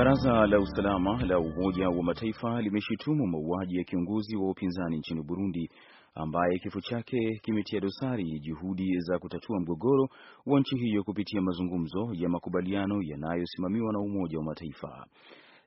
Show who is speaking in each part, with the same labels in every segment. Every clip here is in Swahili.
Speaker 1: Baraza la usalama la Umoja wa Mataifa limeshutumu mauaji ya kiongozi wa upinzani nchini Burundi ambaye kifo chake kimetia dosari juhudi za kutatua mgogoro wa nchi hiyo kupitia mazungumzo ya makubaliano yanayosimamiwa na Umoja wa Mataifa.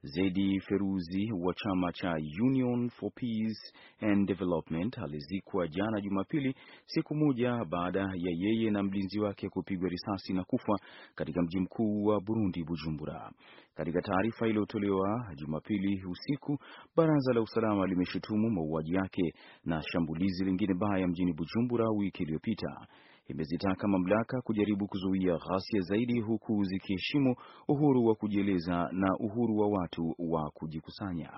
Speaker 1: Zedi Feruzi wa chama cha Union for Peace and Development alizikwa jana Jumapili, siku moja baada ya yeye na mlinzi wake kupigwa risasi na kufa katika mji mkuu wa Burundi, Bujumbura. Katika taarifa iliyotolewa Jumapili usiku, baraza la usalama limeshutumu mauaji yake na shambulizi lingine baya mjini Bujumbura wiki iliyopita. Imezitaka mamlaka kujaribu kuzuia ghasia zaidi huku zikiheshimu uhuru wa kujieleza na uhuru wa watu wa kujikusanya.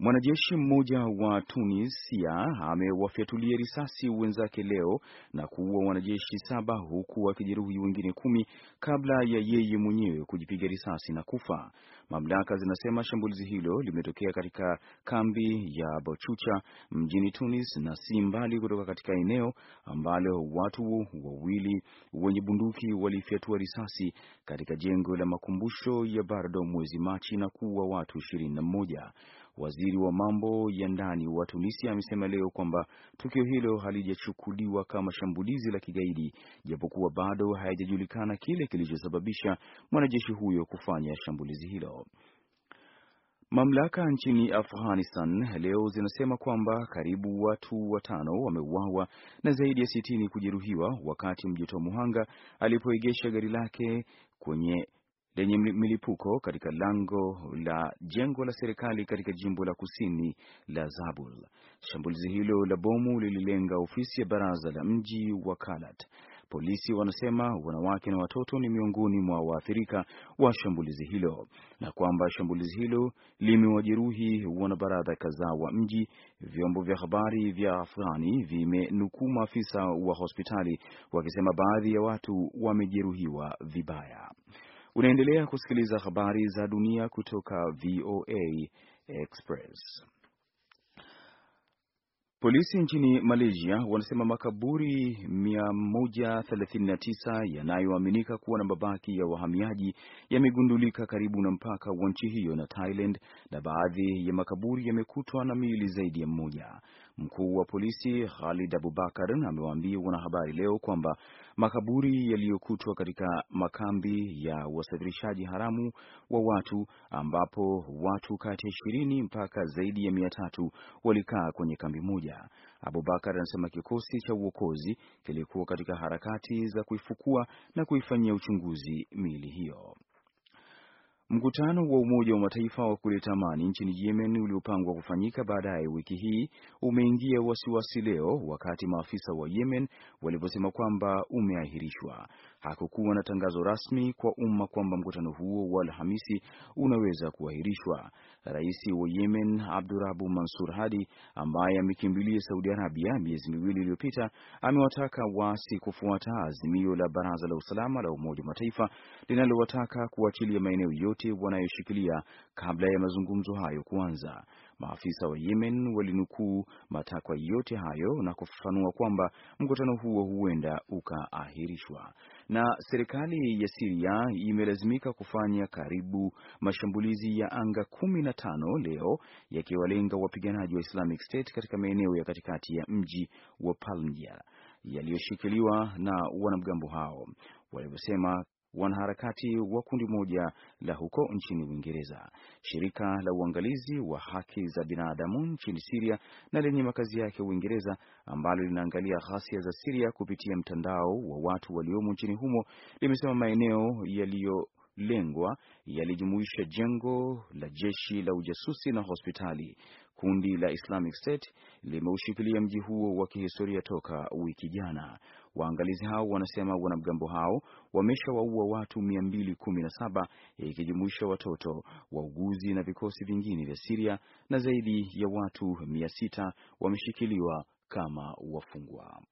Speaker 1: Mwanajeshi mmoja wa Tunisia amewafyatulia risasi wenzake leo na kuua wanajeshi saba huku wakijeruhi wengine kumi kabla ya yeye mwenyewe kujipiga risasi na kufa. Mamlaka zinasema shambulizi hilo limetokea katika kambi ya Bochucha mjini Tunis na si mbali kutoka katika eneo ambalo watu wawili wenye bunduki walifyatua risasi katika jengo la makumbusho ya Bardo mwezi Machi na kuua watu ishirini na mmoja. Waziri wa mambo ya ndani wa Tunisia amesema leo kwamba tukio hilo halijachukuliwa kama shambulizi la kigaidi, japokuwa bado hayajajulikana kile kilichosababisha mwanajeshi huyo kufanya shambulizi hilo. Mamlaka nchini Afghanistan leo zinasema kwamba karibu watu watano wameuawa na zaidi ya sitini kujeruhiwa wakati mjitoa muhanga alipoegesha gari lake kwenye lenye milipuko katika lango la jengo la serikali katika jimbo la kusini la Zabul. Shambulizi hilo la bomu lililenga ofisi ya baraza la mji wa Kalat. Polisi wanasema wanawake na watoto ni miongoni mwa waathirika wa shambulizi hilo na kwamba shambulizi hilo limewajeruhi wanabaraza kadhaa wa mji. Vyombo vya habari vya Afghani vimenukuu maafisa wa hospitali wakisema baadhi ya watu wamejeruhiwa vibaya. Unaendelea kusikiliza habari za dunia kutoka VOA Express. Polisi nchini Malaysia wanasema makaburi 139 yanayoaminika kuwa na mabaki ya wahamiaji yamegundulika karibu na mpaka wa nchi hiyo na Thailand, na baadhi ya makaburi yamekutwa na miili zaidi ya mmoja. Mkuu wa polisi Khalid Abubakar amewaambia wanahabari leo kwamba makaburi yaliyokutwa katika makambi ya wasafirishaji haramu wa watu ambapo watu kati ya ishirini mpaka zaidi ya mia tatu walikaa kwenye kambi moja. Abubakar anasema kikosi cha uokozi kilikuwa katika harakati za kuifukua na kuifanyia uchunguzi miili hiyo. Mkutano wa Umoja wa Mataifa wa kuleta amani nchini Yemen uliopangwa kufanyika baadaye wiki hii umeingia wasiwasi leo wakati maafisa wa Yemen waliposema kwamba umeahirishwa. Hakukuwa na tangazo rasmi kwa umma kwamba mkutano huo wa Alhamisi unaweza kuahirishwa. Rais wa Yemen Abdurabu Mansur Hadi ambaye amekimbilia Saudi Arabia miezi miwili iliyopita amewataka waasi kufuata azimio la Baraza la Usalama la Umoja wa Mataifa linalowataka kuachilia maeneo yote wanayoshikilia kabla ya mazungumzo hayo kuanza. Maafisa wa Yemen walinukuu matakwa yote hayo na kufafanua kwamba mkutano huo huenda ukaahirishwa. Na serikali ya Siria imelazimika kufanya karibu mashambulizi ya anga kumi na tano leo yakiwalenga wapiganaji wa Islamic State katika maeneo ya katikati ya mji wa Palmyra yaliyoshikiliwa na wanamgambo hao walivyosema wanaharakati wa kundi moja la huko nchini Uingereza. Shirika la uangalizi wa haki za binadamu nchini Siria na lenye makazi yake Uingereza, ambalo linaangalia ghasia za Siria kupitia mtandao wa watu waliomo nchini humo, limesema maeneo yaliyolengwa yalijumuisha jengo la jeshi la ujasusi na hospitali. Kundi la Islamic State limeushikilia mji huo wa kihistoria toka wiki jana. Waangalizi hao wanasema wanamgambo hao wameshawaua watu 217 ikijumuisha watoto, wauguzi na vikosi vingine vya Siria na zaidi ya watu 600 wameshikiliwa kama wafungwa.